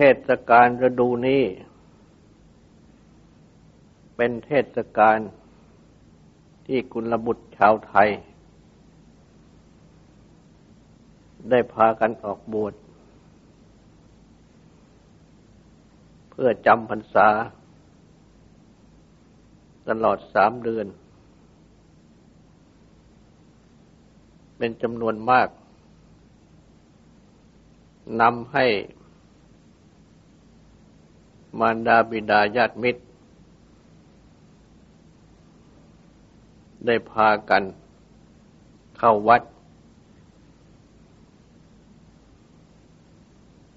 เทศกาลฤดูนี้ เป็นเทศกาลที่กุลบุตรชาวไทย ได้พากันออกบวชเพื่อจำพรรษา ตลอดสามเดือน เป็นจำนวนมากนำให้ มารดาบิดาญาติมิตร ได้พากันเข้าวัด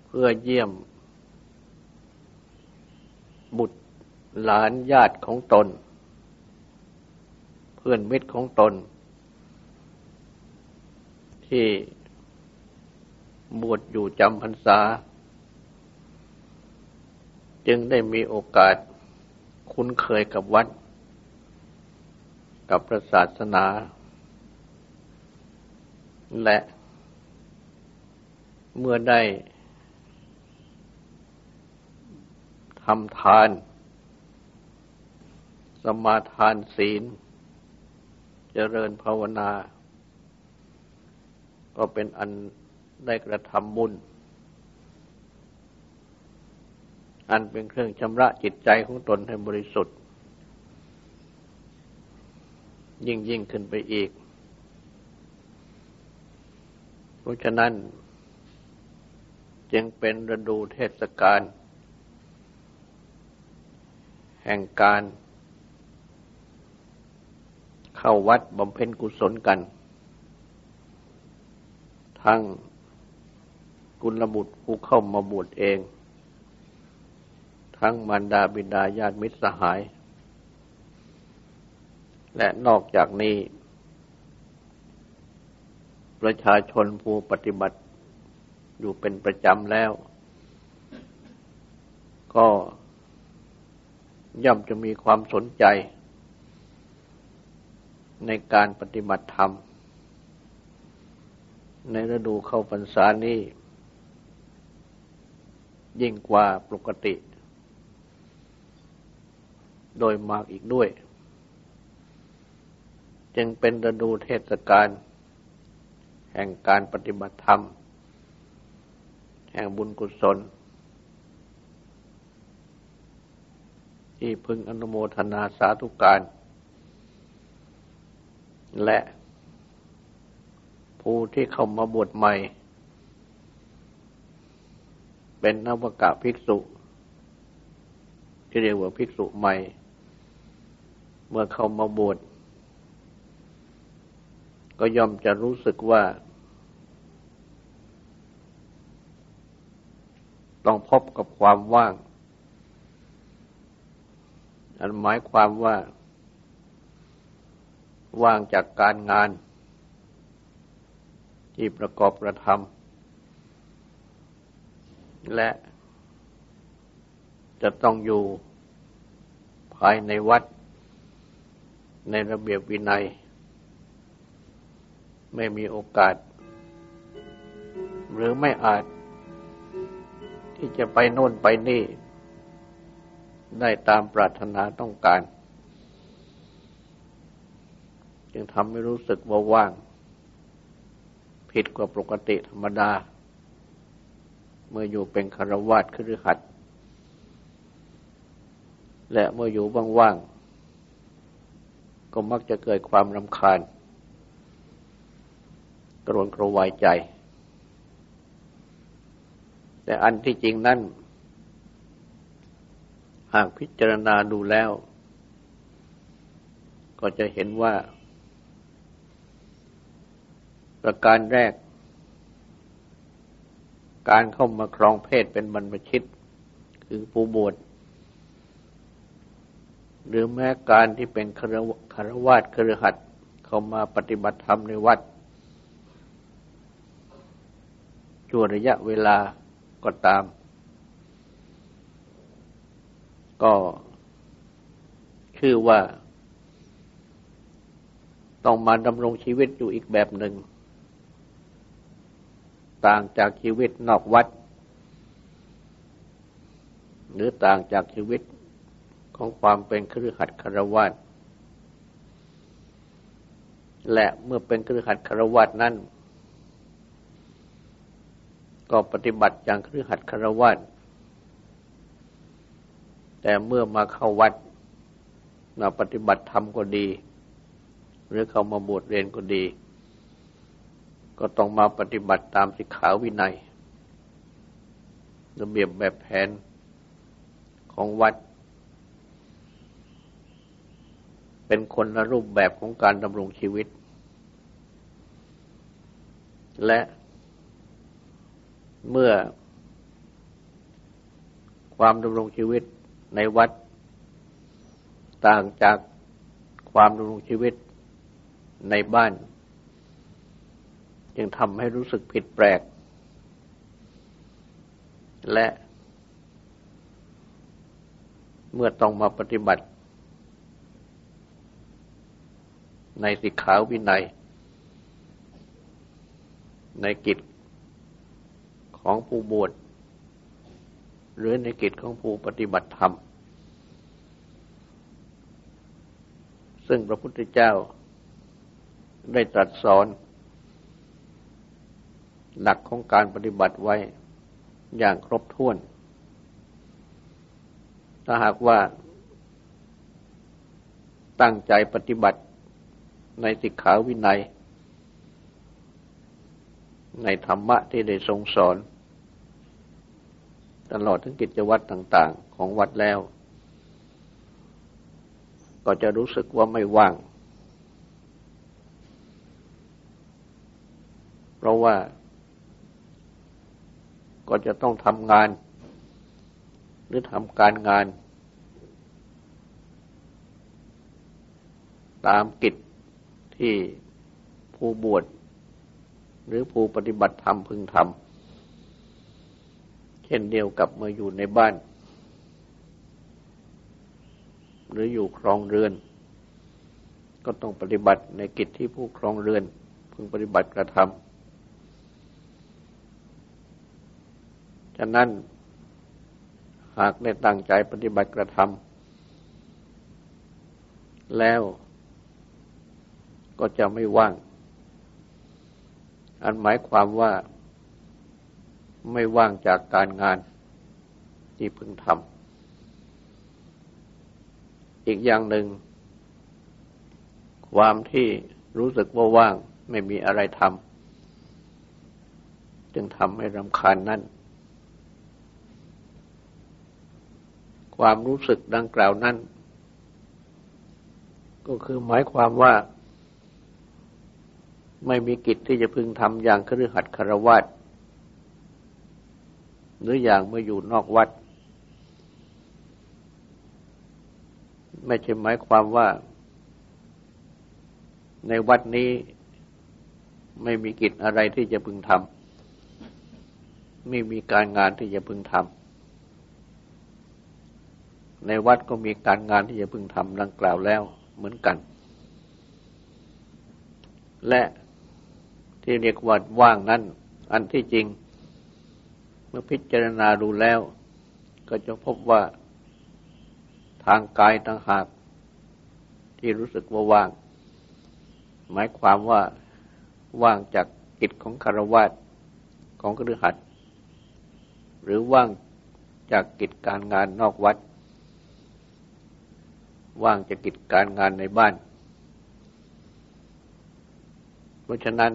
เพื่อเยี่ยม บุตรหลานญาติของตน เพื่อนมิตรของตน ที่บวชอยู่จำพรรษา จึงได้มีโอกาสคุ้นเคยกับวัด กับพระศาสนา และเมื่อได้ทำทาน สมาทานศีล เจริญภาวนา ก็เป็นอันได้กระทำบุญ อันเป็นเครื่องชำระจิตใจของตนให้บริสุทธิ์ ยิ่งยิ่งขึ้นไปอีก เพราะฉะนั้น จึงเป็นฤดูเทศกาลแห่งการเข้าวัดบำเพ็ญกุศลกัน ทั้งกุลบุตรผู้เข้ามาบวชเอง ทั้งมารดาบิดาญาติมิตรสหาย และนอกจากนี้ ประชาชนผู้ปฏิบัติอยู่เป็นประจำแล้ว ก็ย่อมจะมีความสนใจ ในการปฏิบัติธรรม ในฤดูเข้าพรรษานี้ยิ่งกว่าปกติ โดยมากอีกด้วย จึงเป็นฤดูเทศกาลแห่งการปฏิบัติธรรม แห่งบุญกุศล ที่พึงอนุโมทนาสาธุการ และผู้ที่เข้ามาบวชใหม่ เป็นนวกะภิกษุ ที่เรียกว่าภิกษุใหม่ เมื่อเขามาบวชก็ย่อมจะรู้สึกว่า ต้องพบกับความว่าง อันหมายความว่า ว่างจากการงาน ที่ประกอบกระทำและจะต้องอยู่ภายในวัด ในระเบียบวินัย ไม่มีโอกาส หรือไม่อาจ ที่จะไปโน่นไปนี่ ได้ตามปรารถนาต้องการ จึงทำให้รู้สึกว่าว่าง ผิดกว่าปกติธรรมดา เมื่ออยู่เป็นคารวาสคือหัด และเมื่ออยู่ว่างๆ ก็มักจะเกิดความรำคาญ กรวนกระวายใจ แต่อันที่จริงนั่นหากพิจารณาดูแล้ว ก็จะเห็นว่า ประการแรก การเข้ามาครองเพศเป็นบรรพชิต คือผู้บวช หรือแม้การที่เป็นคารวาสครหัดเข้ามาปฏิบัติธรรมในวัดชั่วระยะเวลาก็ตาม ก็ชื่อว่า ต้องมาดำรงชีวิตอยู่อีกแบบหนึ่ง ต่างจากชีวิตนอกวัด หรือต่างจากชีวิต ของความเป็นครือขัดคารวาสและเมื่อเป็นครือขัดคารวาสนั้น ก็ปฏิบัติอย่างครือขัดคารวาสแต่เมื่อมาเข้าวัดมาปฏิบัติธรรมก็ดี หรือเข้ามาบวชเรียนก็ดี ก็ต้องมาปฏิบัติตามสิกขาวินัยระเบียบแบบแผนของวัด เป็นคนละรูปแบบของการดำรงชีวิต และเมื่อความดำรงชีวิตในวัดต่างจากความดำรงชีวิตในบ้าน จึงทำให้รู้สึกผิดแปลก และเมื่อต้องมาปฏิบัติ ในสิกขาวินัย ในกิจของผู้บวชหรือในกิจของผู้ปฏิบัติธรรม ซึ่งพระพุทธเจ้าได้ตรัสสอน หลักของการปฏิบัติไว้อย่างครบถ้วน ถ้าหากว่าตั้งใจปฏิบัติ ในสิกขาวินัย ในธรรมะที่ได้ทรงสอน ตลอดทั้งกิจวัตรต่างๆของวัดแล้ว ก็จะรู้สึกว่าไม่ว่าง เพราะว่า ก็จะต้องทำงาน หรือทำการงานตามกิจ ที่ผู้บวชหรือผู้ปฏิบัติธรรมพึงทำเช่นเดียวกับเมื่ออยู่ในบ้าน หรืออยู่ครองเรือน ก็ต้องปฏิบัติในกิจที่ผู้ครองเรือน พึงปฏิบัติกระทำฉะนั้นหากได้ตั้งใจปฏิบัติกระทำแล้ว ก็จะไม่ว่าง อันหมายความว่าไม่ว่างจากการงานที่พึงทำ อีกอย่างหนึ่ง ความที่รู้สึกว่าว่างไม่มีอะไรทำจึงทำให้รำคาญนั่น ความรู้สึกดังกล่าวนั้นก็คือหมายความว่า ไม่มีกิจที่จะพึงทำอย่างครือขัดคารวะหรืออย่างเมื่ออยู่นอกวัด ไม่ใช่หมายความว่า ในวัดนี้ไม่มีกิจอะไรที่จะพึงทำไม่มีการงานที่จะพึงทำในวัดก็มีการงานที่จะพึงทำดังกล่าวแล้วเหมือนกัน และ ที่เรียกว่าว่างนั้น อันที่จริง เมื่อพิจารณาดูแล้ว ก็จะพบว่าทางกายต่างหาก ที่รู้สึกว่าว่าง หมายความว่าว่างจากกิจของคารวะของกฤหัสหรือว่างจากกิจการงานนอกวัด ว่างจากกิจการงานในบ้าน เพราะฉะนั้น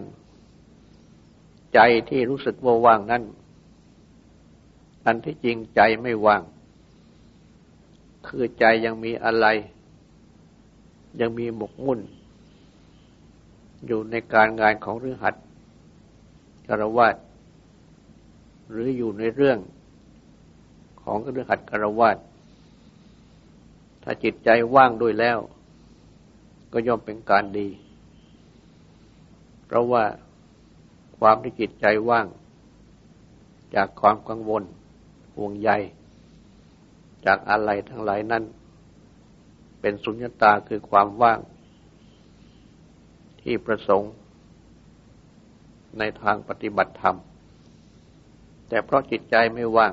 ใจที่รู้สึกว่าว่างนั้นอันที่จริงใจไม่ว่าง คือใจยังมีอะไร ยังมีหมกมุ่น อยู่ในการงานของเรือหัดกรวาดหรืออยู่ในเรื่องของเรือหัดกรวาดถ้าจิตใจว่างด้วยแล้ว ก็ย่อมเป็นการดี เพราะว่า ความที่จิตใจว่าง จากความกังวลห่วงใย จากอะไรทั้งหลายนั้น เป็นสุญญตาคือความว่าง ที่ประสงค์ ในทางปฏิบัติธรรม แต่เพราะจิตใจไม่ว่าง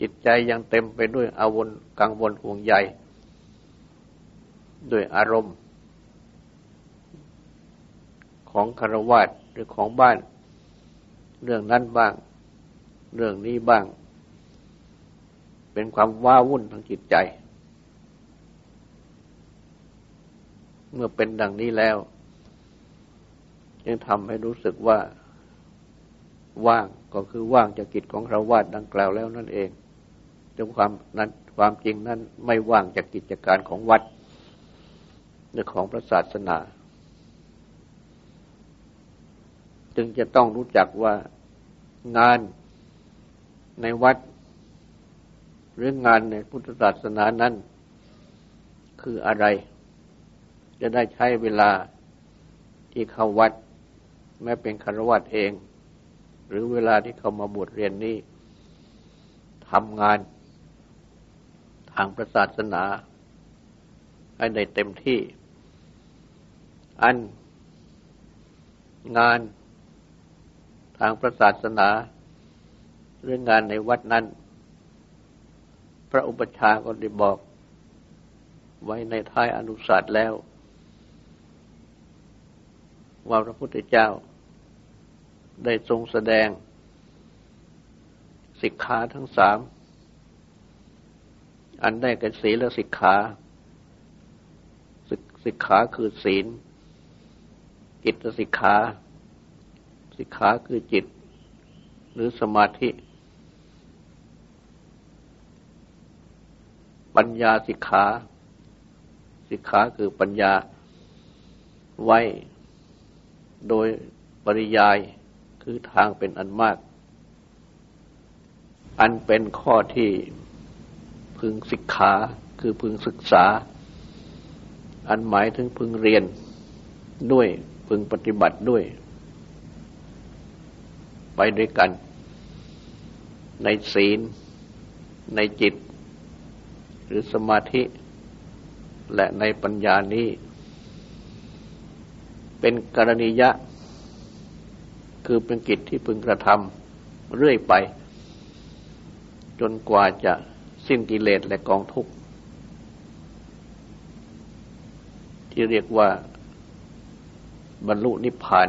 จิตใจยังเต็มไปด้วยอาวรกังวลห่วงใย ด้วยอารมณ์ ของคารวะ รือของบ้าน เรื่องนั้นบ้าง เรื่องนี้บ้าง เป็นความว้าวุ่นทางจิตใจ เมื่อเป็นดังนี้แล้วยังทำให้รู้สึกว่า ว่างก็คือว่างจากกิจของคราวาสดังกล่าวแล้วนั่นเองแต่ความนั้นความจริงนั้นไม่ว่างจากกิจการของวัดหรือของพระศาสนา จึงจะต้องรู้จักว่างานในวัด หรืองานในพุทธศาสนานั้น คืออะไร จะได้ใช้เวลาที่เข้าวัด แม้เป็นคารวะเอง หรือเวลาที่เขามาบวชเรียนนี้ทำงานทางพระศาสนา ให้ได้เต็มที่ อันงาน ทางพระศาสนาเรื่องงานในวัดนั้น พระอุปชาก็ได้บอก ไว้ในท้ายอนุสาสแล้ว ว่าพระพุทธเจ้า ได้ทรงแสดง สิกขาทั้งสาม อันได้แก่ศีลสิกขาสิกขาคือศีลจิตสิกขา สิกขาคือจิต หรือสมาธิ ปัญญาสิกขา สิกขาคือปัญญาไว้ โดยปริยายคือทางเป็นอันมาก อันเป็นข้อที่พึงศึกขาคือพึงศึกษา อันหมายถึงพึงเรียนด้วยพึงปฏิบัติด้วย ไปด้วยกัน ในศีล ในจิต หรือสมาธิ และในปัญญานี้ เป็นกรณียะ คือเป็นกิจที่พึงกระทำเรื่อยไป จนกว่าจะสิ้นกิเลสและกองทุกข์ที่เรียกว่าบรรลุนิพพาน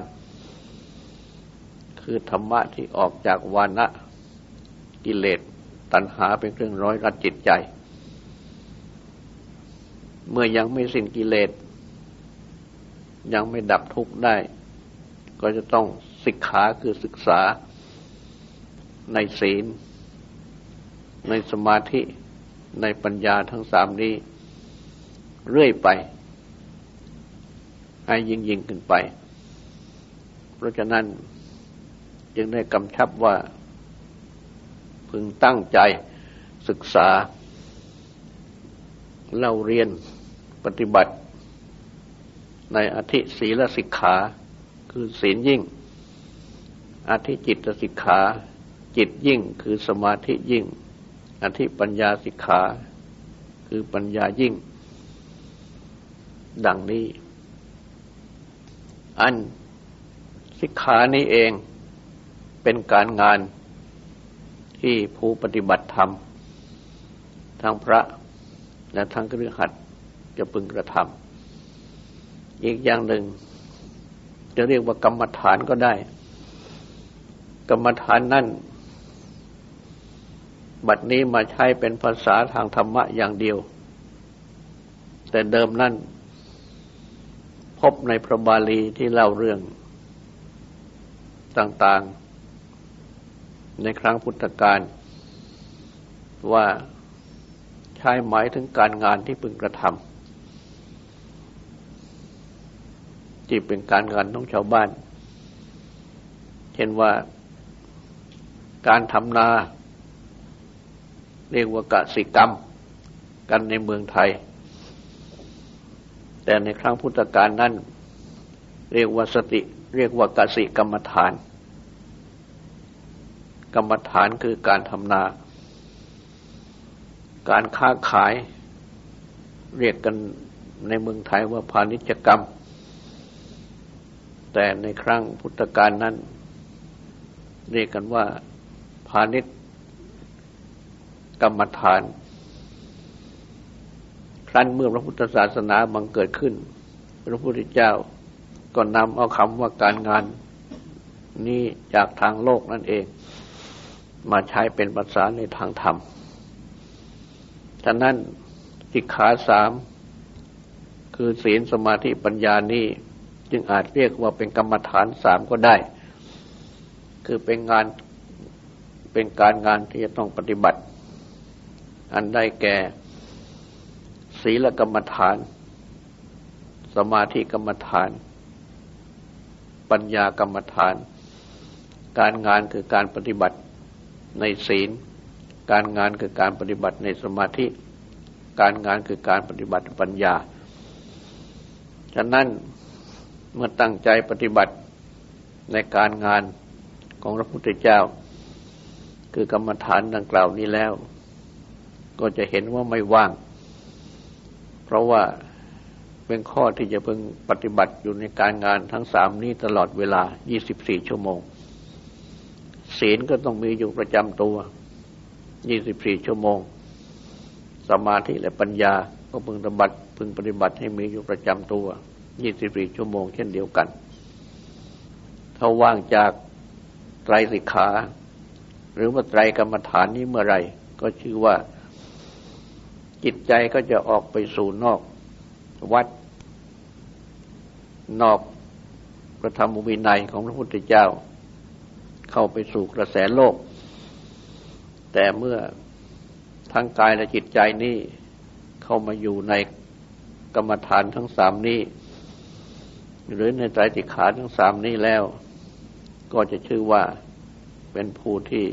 คือธรรมะที่ออกจากวานะกิเลสตัณหาเป็นเครื่องร้อยรัดจิตใจ เมื่อยังไม่สิ้นกิเลส ยังไม่ดับทุกข์ได้ ก็จะต้องศึกขาคือศึกษา ในศีล ในสมาธิในปัญญาทั้งสามนี้ เรื่อยไป ให้ยิ่งยิ่งขึ้นไป เพราะฉะนั้น จึงได้กำชับว่า พึงตั้งใจศึกษา เล่าเรียนปฏิบัติ ในอธิศีลสิกขา คือศีลยิ่ง อธิจิตสิกขา จิตยิ่งคือสมาธิยิ่ง อธิปัญญาสิกขา คือปัญญายิ่ง ดังนี้ อันสิกขานี้เอง เป็นการงานที่ผู้ปฏิบัติธรรมทางพระและทางกฤหัสจะพึงกระทำอีกอย่างหนึ่ง จะเรียกว่ากรรมฐานก็ได้ กรรมฐานนั่น บัดนี้มาใช้เป็นภาษาทางธรรมะอย่างเดียว แต่เดิมนั่น พบในพระบาลีที่เล่าเรื่องต่างๆ ในครั้งพุทธกาลว่าใช้หมายถึงการงานที่พึงกระทำที่เป็นการงานของชาวบ้าน เช่นว่าการทำนา เรียกว่ากสิกรรม กันในเมืองไทย แต่ในครั้งพุทธกาลนั้น เรียกว่าสติ เรียกว่ากสิกรรมฐาน กรรมฐานคือการทำนา การค้าขาย เรียกกันในเมืองไทยว่าพาณิชกรรม แต่ในครั้งพุทธกาลนั้น เรียกกันว่าพาณิชกรรมฐาน ครั้นเมื่อพระพุทธศาสนาบังเกิดขึ้น พระพุทธเจ้าก็นำเอาคำว่าการงานนี้จากทางโลกนั่นเอง มาใช้เป็นภาษาในทางธรรมฉะนั้นสิกขาสามคือศีลสมาธิปัญญานี้จึงอาจเรียกว่าเป็นกรรมฐานสามก็ได้ คือเป็นงานเป็นการงานที่จะต้องปฏิบัติ อันได้แก่ ศีลกรรมฐาน สมาธิกรรมฐาน ปัญญากรรมฐาน การงานคือการปฏิบัติ ในศีล การงานคือการปฏิบัติในสมาธิ การงานคือการปฏิบัติปัญญา ฉะนั้นเมื่อตั้งใจปฏิบัติในการงานของพระพุทธเจ้า คือกรรมฐานดังกล่าวนี้แล้ว ก็จะเห็นว่าไม่ว่าง เพราะว่าเป็นข้อที่จะพึงปฏิบัติอยู่ในการงานทั้งสามนี้ตลอดเวลา 24 ชั่วโมง ศีลก็ต้องมีอยู่ประจำตัว 24 ชั่วโมง สมาธิและปัญญาก็พึงปฏิบัติพึงปฏิบัติให้มีอยู่ประจำตัว 24 ชั่วโมงเช่นเดียวกัน ถ้าว่างจากไตรสิกขา หรือว่าไตรกรรมฐานนี้เมื่อไรก็ชื่อว่า จิตใจก็จะออกไปสู่นอกวัด นอกพระธรรมวินัยของพระพุทธเจ้า เข้าไปสู่กระแสโลก แต่เมื่อทั้งกายและจิตใจนี้เข้ามาอยู่ในกรรมฐานทั้งสามนี้ หรือในใจติขาทั้งสามนี้แล้ว ก็จะชื่อว่าเป็นผู้ที่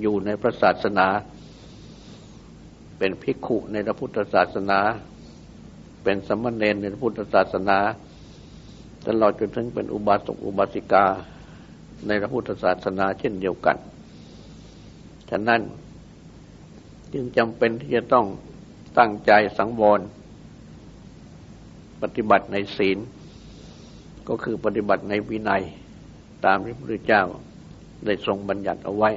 อยู่ในพระศาสนา เป็นภิกขุในพระพุทธศาสนา เป็นสมณเณรในพระพุทธศาสนาตลอดจนถึงเป็นอุบาสกอุบาสิกา ในพระพุทธศาสนาเช่นเดียวกัน ฉะนั้นจึงจำเป็นที่จะต้องตั้งใจสังวร ปฏิบัติในศีล ก็คือปฏิบัติในวินัย ตามที่พระพุทธเจ้าได้ทรงบัญญัติเอาไว้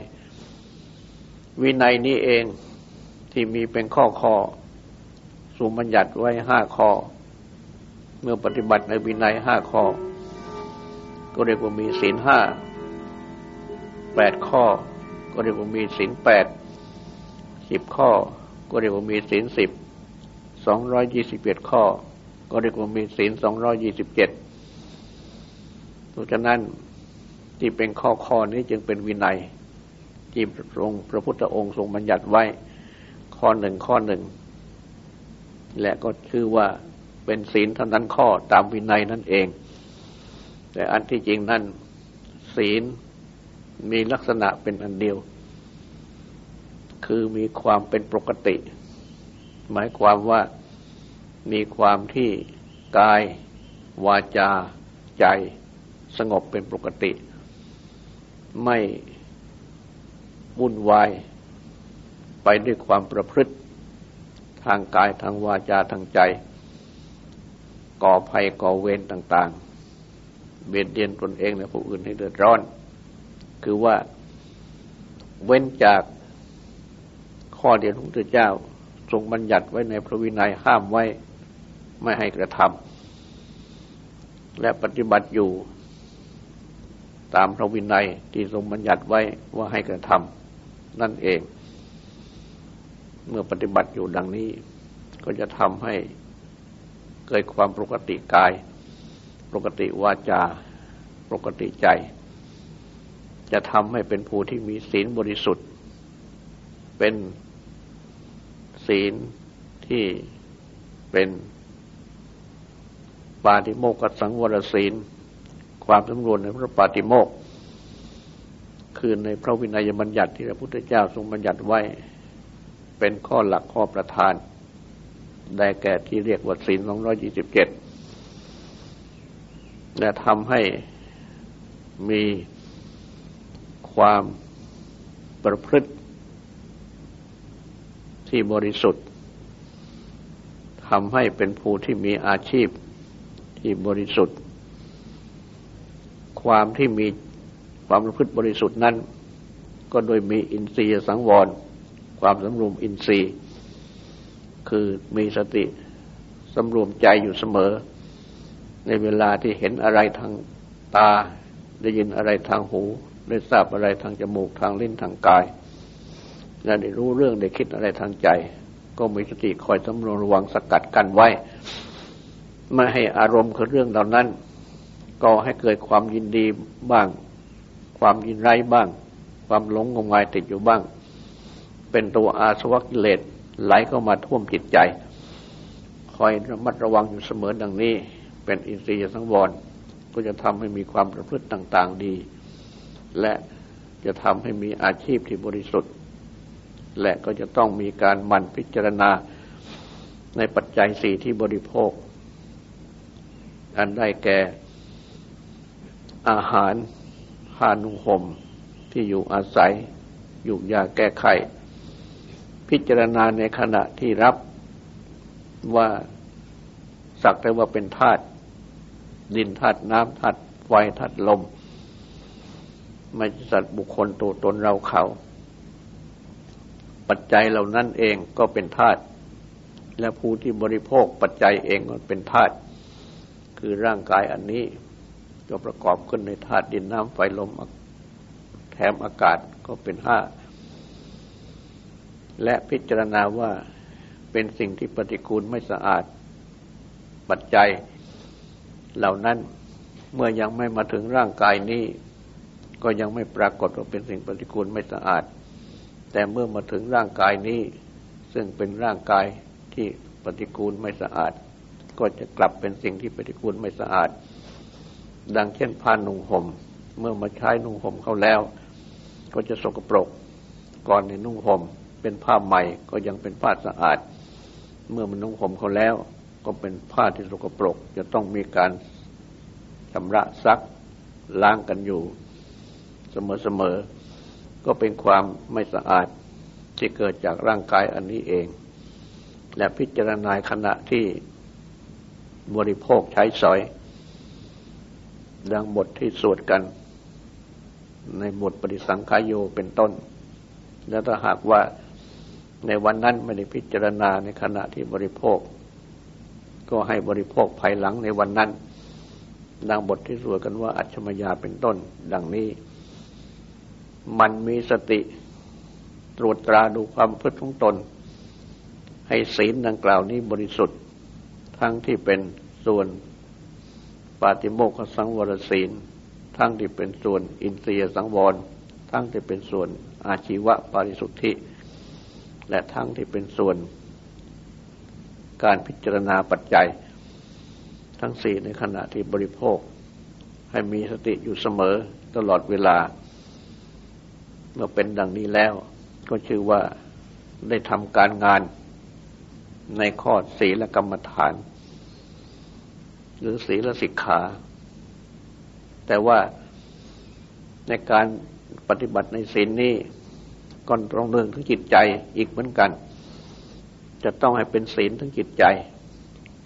วินัยนี้เองที่มีเป็นข้อข้อสูงบัญญัติไว้ห้าข้อ เมื่อปฏิบัติในวินัยห้าข้อ ก็เรียกว่ามีศีลห้า แปดข้อ ก็เรียกว่ามีศีลแปดสิบข้อ ก็เรียกว่ามีศีลสิบสองร้อยยี่สิบเอ็ดข้อ ก็เรียกว่ามีศีลสองร้อยยี่สิบเจ็ดเพราะฉะนั้นที่เป็นข้อข้อนี้จึงเป็นวินัย ที่พระองพระพุทธองค์ทรงบัญญัติไว้ ข้อหนึ่งข้อหนึ่ง และก็ชื่อว่าเป็นศีลเท่านั้นข้อตามวินัยนั่นเอง แต่อันที่จริงนั่นศีล มีลักษณะเป็นอันเดียว คือมีความเป็นปกติ หมายความว่ามีความที่กาย วาจา ใจ สงบเป็นปกติ ไม่วุ่นวาย ไปด้วยความประพฤติ ทางกายทางวาจาทางใจ ก่อภัยก่อเวรต่าง ๆ เบียดเบียนตนเองและผู้อื่นให้เดือดร้อน คือว่าเว้นจากข้อเดียวพระเจ้า ทรงบัญญัติไว้ในพระวินัยห้ามไว้ไม่ให้กระทำและปฏิบัติอยู่ตามพระวินัยที่ทรงบัญญัติไว้ว่าให้กระทำนั่นเอง เมื่อปฏิบัติอยู่ดังนี้ ก็จะทำให้เกิดความปกติกาย ปกติวาจา ปกติใจ จะทำให้เป็นผู้ที่มีศีลบริสุทธิ์ เป็นศีลที่เป็นปาติโมกขสังวรศีล ความสำรวมในพระปาติโมกคือในพระวินัยบัญญัติที่พระพุทธเจ้าทรงบัญญัติไว้ เป็นข้อหลักข้อประธาน ได้แก่ที่เรียกว่าศีล227 และทำให้มี ความประพฤติที่บริสุทธิ์ทำให้เป็นผู้ที่มีอาชีพที่บริสุทธิ์ ความที่มีความประพฤติบริสุทธิ์นั้น ก็โดยมีอินทรีย์สังวร ความสำรวมอินทรีย์ คือมีสติสำรวมใจอยู่เสมอ ในเวลาที่เห็นอะไรทางตา ได้ยินอะไรทางหู ได้ทราบอะไรทางจมูกทางลิ้นทางกายและได้รู้เรื่องได้คิดอะไรทางใจ ก็มีสติคอยสำรวมระวังสกัดกันไว้ ไม่ให้อารมณ์คือเรื่องเหล่านั้น ก็ให้เกิดความยินดีบ้าง ความยินร้บ้าง ความหลงงมงายติดอยู่บ้าง เป็นตัวอาสวะกิเลสไหลเข้ามาท่วมจิตใจ คอยระมัดระวังอยู่เสมอดังนี้ เป็นอินทรีย์สังวรก็จะทำให้มีความประพฤติต่าง ๆ ดี และจะทำให้มีอาชีพที่บริสุทธิ์ และก็จะต้องมีการมันพิจารณาในปัจจัยสี่ที่บริโภค อันได้แก่อาหารผ้านุ่งห่มที่อยู่อาศัยอยู่ยาแก้ไข พิจารณาในขณะที่รับว่าสักแต่ว่าเป็นธาตุดินธาตุน้ำธาตุไฟธาตุลม ไม่สัตว์บุคคลตัวตนเราเขา ปัจจัยเหล่านั้นเองก็เป็นธาตุและผู้ที่บริโภคปัจจัยเองก็เป็นธาตุคือร่างกายอันนี้ก็ประกอบขึ้นในธาตุดินน้ำไฟลมแถมอากาศก็เป็นห้าและพิจารณาว่าเป็นสิ่งที่ปฏิกูลไม่สะอาด ปัจจัยเหล่านั้นเมื่อยังไม่มาถึงร่างกายนี้ ก็ยังไม่ปรากฏว่าเป็นสิ่งปฏิกูลไม่สะอาด แต่เมื่อมาถึงร่างกายนี้ ซึ่งเป็นร่างกายที่ปฏิกูลไม่สะอาด ก็จะกลับเป็นสิ่งที่ปฏิกูลไม่สะอาด ดังเช่นผ้านุ่งห่ม เมื่อมาใช้นุ่งห่มเขาแล้ว ก็จะสกปรก ก่อนในนุ่งห่มเป็นผ้าใหม่ก็ยังเป็นผ้าสะอาด เมื่อมันนุ่งห่มเขาแล้ว ก็เป็นผ้าที่สกปรก จะต้องมีการชำระซักล้างกันอยู่ เสมอๆ ก็เป็นความไม่สะอาดที่เกิดจากร่างกายอันนี้เอง และพิจารณาขณะที่บริโภคใช้สอย ดังบทที่สวดกัน ในบทปฏิสังขายโยเป็นต้น แล้วถ้าหากว่าในวันนั้นไม่ได้พิจารณาในขณะที่บริโภค ก็ให้บริโภคภายหลังในวันนั้น ดังบทที่สวดกันว่าอัจฉมยาเป็นต้น ดังนี้ มันมีสติตรวจตราดูความพฤติของตน ให้ศีลดังกล่าวนี้บริสุทธิ์ ทั้งที่เป็นส่วนปาติโมกขสังวรศีล ทั้งที่เป็นส่วนอินทรียสังวร ทั้งที่เป็นส่วนอาชีวะปาริสุทธิ และทั้งที่เป็นส่วน การพิจารณาปัจจัย ทั้งสี่ในขณะที่บริโภค ให้มีสติอยู่เสมอตลอดเวลา เมื่อเป็นดังนี้แล้ว ก็ชื่อว่าได้ทำการงานในข้อศีลกรรมฐาน หรือศีลสิกขา แต่ว่าในการปฏิบัติในศีลนี้ก็ต้องเรื่องทั้งจิตใจอีกเหมือนกัน จะต้องให้เป็นศีลทั้งจิตใจ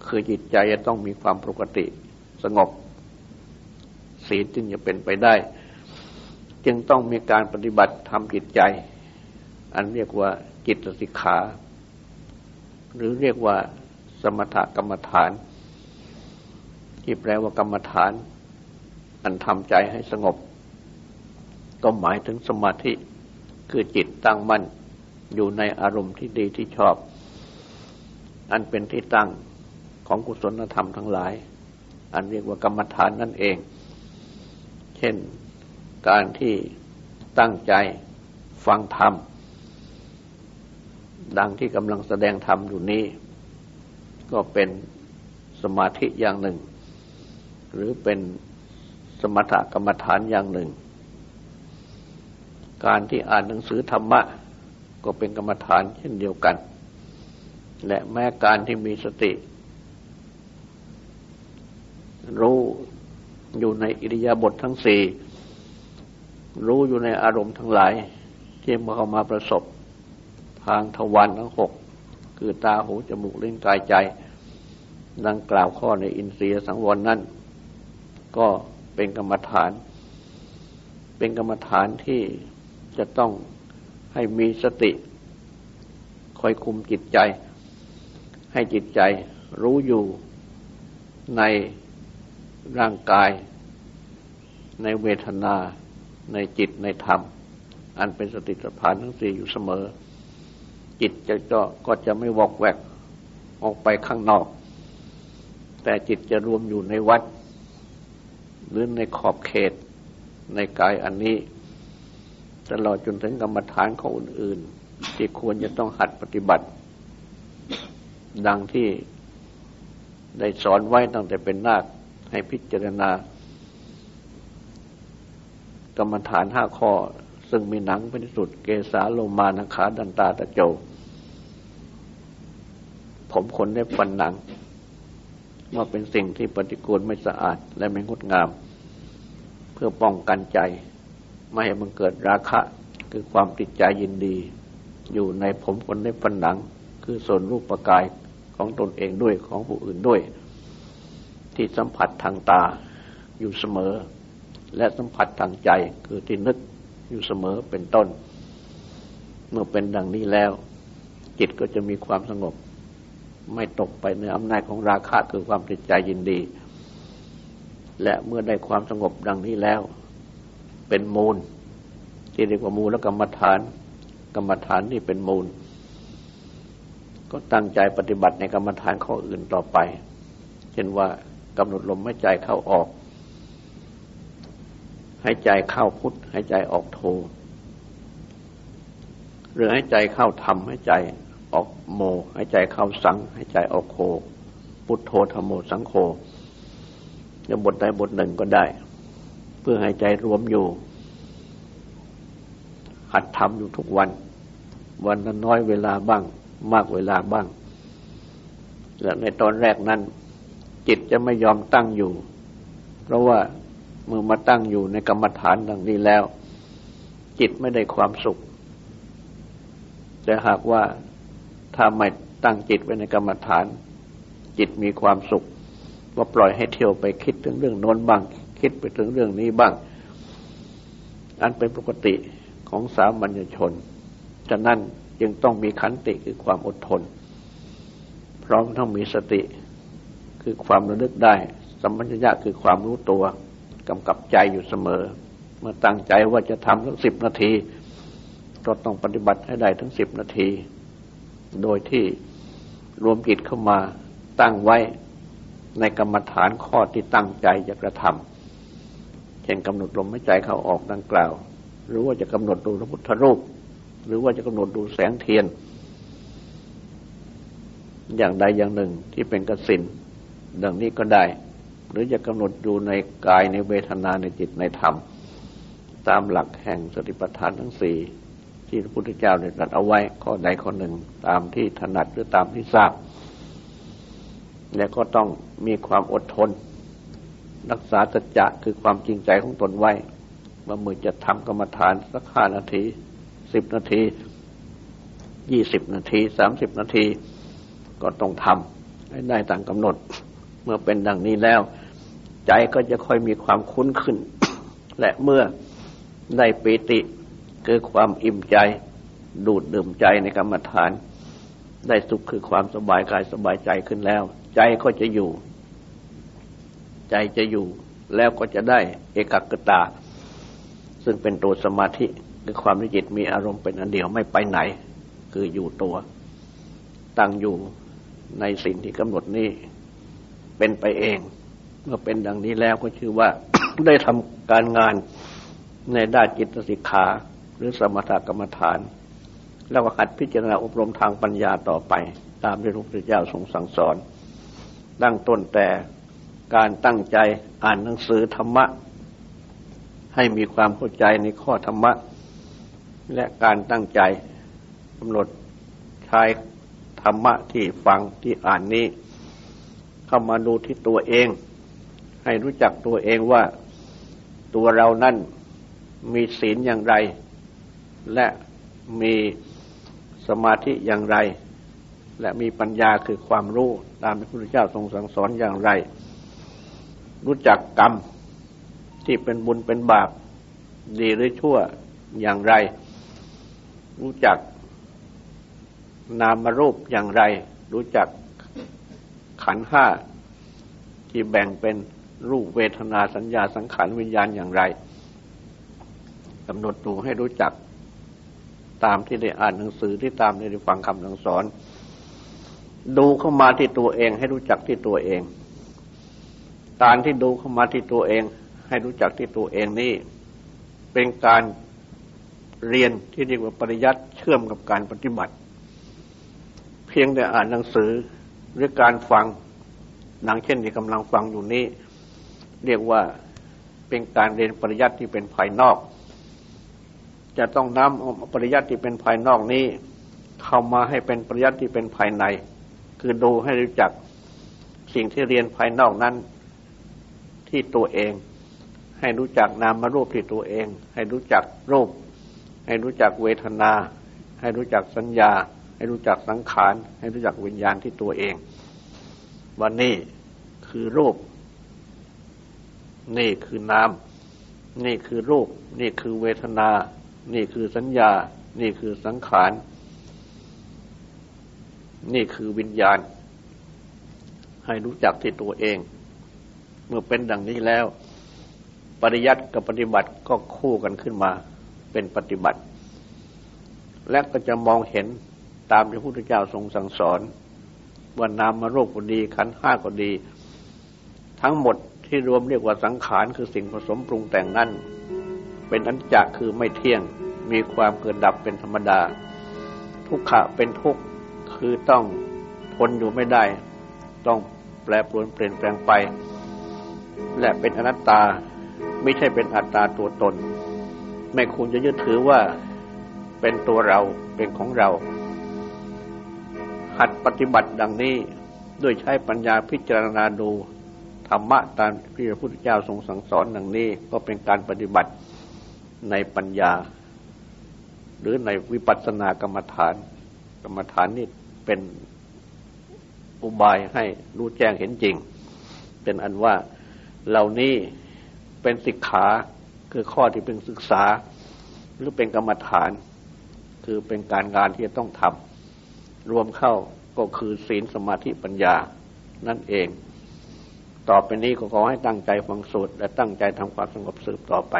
คือจิตใจจะต้องมีความปกติสงบ ศีลจึงจะเป็นไปได้ จึงต้องมีการปฏิบัติทำจิตใจ อันเรียกว่าจิตสิกขา หรือเรียกว่าสมถกรรมฐาน ที่แปลว่ากรรมฐาน อันทำใจให้สงบ ก็หมายถึงสมาธิคือจิตตั้งมั่นอยู่ในอารมณ์ที่ดีที่ชอบ อันเป็นที่ตั้งขของกุศลธรรมทั้งหลาย อันเรียกว่ากรรมฐานนั่นเอง เช่น การที่ตั้งใจฟังธรรม ดังที่กำลังแสดงธรรมอยู่นี้ ก็เป็นสมาธิอย่างหนึ่ง หรือเป็นสมถกรรมฐานอย่างหนึ่ง การที่อ่านหนังสือธรรมะ ก็เป็นกรรมฐานเช่นเดียวกัน และแม้การที่มีสติ รู้อยู่ในอิริยาบถททั้งสี่ รู้อยู่ในอารมณ์ทั้งหลาย ที่มาเข้ามาประสบ ทางทวารทั้งหกคือตาหูจมูกลิ้นกายใจ ดังกล่าวข้อในอินทรียสังวรนั้นก็เป็นกรรมฐาน เป็นกรรมฐานที่จะต้องให้มีสติ คอยคุมจิตใจ ให้จิตใจรู้อยู่ในร่างกาย ในเวทนา ในจิตในธรรม อันเป็นสติสัมพันธ์ทั้งสี่อยู่เสมอ จิตจะก็จะไม่วอกแวกออกไปข้างนอก แต่จิตจะรวมอยู่ในวัด หรือในขอบเขตในกายอันนี้ ตลอดจนถึงกรรมฐานของอื่นๆ ที่ควรจะต้องหัดปฏิบัติ ดังที่ได้สอนไว้ตั้งแต่เป็นนาคให้พิจารณา กรรมฐานห้าข้อ ซึ่งมีหนังเป็นที่สุด เกสาโลมานาขาดันตาตะโจ ผมขนได้ฟันหนัง ว่าเป็นสิ่งที่ปฏิกูลไม่สะอาดและไม่งดงาม เพื่อป้องกันใจ ไม่ให้มันเกิดราคะ คือความติดใจยินดี อยู่ในผมขนได้ฟันหนัง คือส่วนรูปปกายของตนเองด้วยของผู้อื่นด้วย ที่สัมผัสทางตาอยู่เสมอ และสัมผัสทางใจคือที่นึกอยู่เสมอเป็นต้น เมื่อเป็นดังนี้แล้ว จิตก็จะมีความสงบ ไม่ตกไปในอำนาจของราคะคือความติดใจยินดี และเมื่อได้ความสงบดังนี้แล้ว เป็นมูล ที่เรียกว่ามูลและกรรมฐาน กรรมฐานนี่เป็นมูล ก็ตั้งใจปฏิบัติในกรรมฐานข้ออื่นต่อไป เช่นว่ากำหนดลมไม่ใจเข้าออก หายใจเข้าพุทธหายใจออกโทหรือหายใจเข้าธรรมหายใจออกโมหายใจเข้าสังหายใจออกโค พุทโธธรรมโมสังโฆจะบทใดบทหนึ่งก็ได้ เพื่อหายใจรวมอยู่ หัดทำอยู่ทุกวัน วันละน้อยเวลาบ้าง มากเวลาบ้างและในตอนแรกนั้น จิตจะไม่ยอมตั้งอยู่ เพราะว่า เมื่อมาตั้งอยู่ในกรรมฐานดังนี้แล้ว จิตไม่ได้ความสุข แต่หากว่าถ้าไม่ตั้งจิตไว้ในกรรมฐาน จิตมีความสุขว่าปล่อยให้เที่ยวไปคิดถึงเรื่องโน้นบ้าง คิดไปถึงเรื่องนี้บ้าง อันเป็นปกติของสามัญชน ฉะนั้นจึงต้องมีขันติคือความอดทน พร้อมทั้งมีสติคือความระลึกได้ สัมปัญญะคือความรู้ตัว กำกับใจอยู่เสมอ เมื่อตั้งใจว่าจะทำทั้งสิบนาที ก็ต้องปฏิบัติให้ได้ทั้งสิบนาที โดยที่รวมจิตเข้ามาตั้งไว้ในกรรมฐานข้อที่ตั้งใจจะกระทำเช่นกำหนดลมหายใจเข้าออกดังกล่าว หรือว่าจะกำหนดดูพระพุทธรูป หรือว่าจะกำหนดดูแสงเทียน อย่างใดอย่างหนึ่งที่เป็นกสินดังนี้ก็ได้ หรือจะกำหนดดูในกายในเวทนาในจิตในธรรม ตามหลักแห่งสติปัฏฐานทั้งสี่ที่พระพุทธเจ้าได้ตรัสเอาไว้ข้อใดข้อหนึ่งตามที่ถนัดหรือตามที่ทราบ และก็ต้องมีความอดทน รักษาสัจจะคือความจริงใจของตนไว้ว่ามือจะทำกรรมฐานสักห้านาทีสิบนาทียี่สิบนาทีสามสิบนาที ก็ต้องทำให้ได้ตามกำหนด เมื่อเป็นดังนี้แล้ว ใจก็จะค่อยมีความคุ้นขึ้น และเมื่อได้ปิติคือความอิ่มใจ ดูดดื่มใจในกรรมฐาน ได้สุขคือความสบายกายสบายใจขึ้นแล้ว ใจก็จะอยู่ ใจจะอยู่ แล้วก็จะได้เอกกตา ซึ่งเป็นตัวสมาธิคือความที่จิตมีอารมณ์เป็นอันเดียวไม่ไปไหน คืออยู่ตัวตั้งอยู่ในสิ่งที่กำหนดนี้เป็นไปเอง เมื่อเป็นดังนี้แล้วก็ชื่อว่า ได้ทำการงานในด้านจิตสิกขา หรือสมถกรรมฐาน แล้วก็หัดพิจารณาอบรมทางปัญญาต่อไป ตามที่พระพุทธเจ้าทรงสั่งสอน ตั้งต้นแต่การตั้งใจอ่านหนังสือธรรมะ ให้มีความเข้าใจในข้อธรรมะ และการตั้งใจกำหนดใช้ธรรมะที่ฟังที่อ่านนี้ เข้ามาดูที่ตัวเอง ให้รู้จักตัวเองว่าตัวเรานั้นมีศีลอย่างไร และมีสมาธิอย่างไร และมีปัญญาคือความรู้ตามที่พระพุทธเจ้าทรงสั่งสอนอย่างไร รู้จักกรรมที่เป็นบุญเป็นบาป ดีหรือชั่วอย่างไร รู้จักนามรูปอย่างไร รู้จักขันห้าที่แบ่งเป็น รูปเวทนาสัญญาสังขารวิญญาณอย่างไรกำหนดดูให้รู้จักตามที่ได้อ่านหนังสือที่ตามที่ได้ฟังคำสั่งสอน ดูเข้ามาที่ตัวเอง ให้รู้จักที่ตัวเองการที่ดูเข้ามาที่ตัวเอง ให้รู้จักที่ตัวเองนี่ เป็นการเรียนที่เรียกว่าปริยัติเชื่อมกับการปฏิบัติ เพียงแต่อ่านหนังสือหรือการฟังหนังเช่นที่กำลังฟังอยู่นี้ เรียกว่าเป็นการเรียนปริยัติที่เป็นภายนอก จะต้องนำปริยัติที่เป็นภายนอกนี้ เข้ามาให้เป็นปริยัติที่เป็นภายใน คือดูให้รู้จักสิ่งที่เรียนภายนอกนั้น ที่ตัวเอง ให้รู้จักนามรูปที่ตัวเอง ให้รู้จักรูป ให้รู้จักเวทนา ให้รู้จักสัญญา ให้รู้จักสังขาร ให้รู้จักวิญญาณที่ตัวเอง วันนี้คือรูป นี่คือนาม นี่คือรูป นี่คือเวทนา นี่คือสัญญา นี่คือสังขาร นี่คือวิญญาณ ให้รู้จักที่ตัวเอง เมื่อเป็นดังนี้แล้ว ปริยัติกับปฏิบัติก็คู่กันขึ้นมา เป็นปฏิบัติ และก็จะมองเห็นตามที่พระพุทธเจ้าทรงสั่งสอนว่านามมารูปก็ดี ขันห้าก็ดี ทั้งหมด ที่รวมเรียกว่าสังขารคือสิ่งผสมปรุงแต่งนั้น เป็นอันจักคือไม่เที่ยง มีความเกิดดับเป็นธรรมดา ทุกขะเป็นทุกข์คือต้องทนอยู่ไม่ได้ ต้องแปรปรวนเปลี่ยนแปลงไป และเป็นอนัตตาไม่ใช่เป็นอัตตาตัวตน ไม่ควรจะยึดถือว่าเป็นตัวเราเป็นของเรา หัดปฏิบัติดังนี้ด้วยใช้ปัญญาพิจารณาดู รรมะตามที่พระพุทธเจ้าทรงสั่งสอนดังนี้ ก็เป็นการปฏิบัติในปัญญา หรือในวิปัสสนากรรมฐาน กรรมฐานนี่เป็นอุบายให้รู้แจ้งเห็นจริง เป็นอันว่าเหล่านี้เป็นสิกขาคือข้อที่เป็นศึกษา หรือเป็นกรรมฐาน คือเป็นการงานที่จะต้องทำรวมเข้าก็คือศีลสมาธิปัญญานั่นเอง ต่อไปนี้ก็ขอให้ตั้งใจฟังสูตร และตั้งใจทำความสงบสืบต่อไป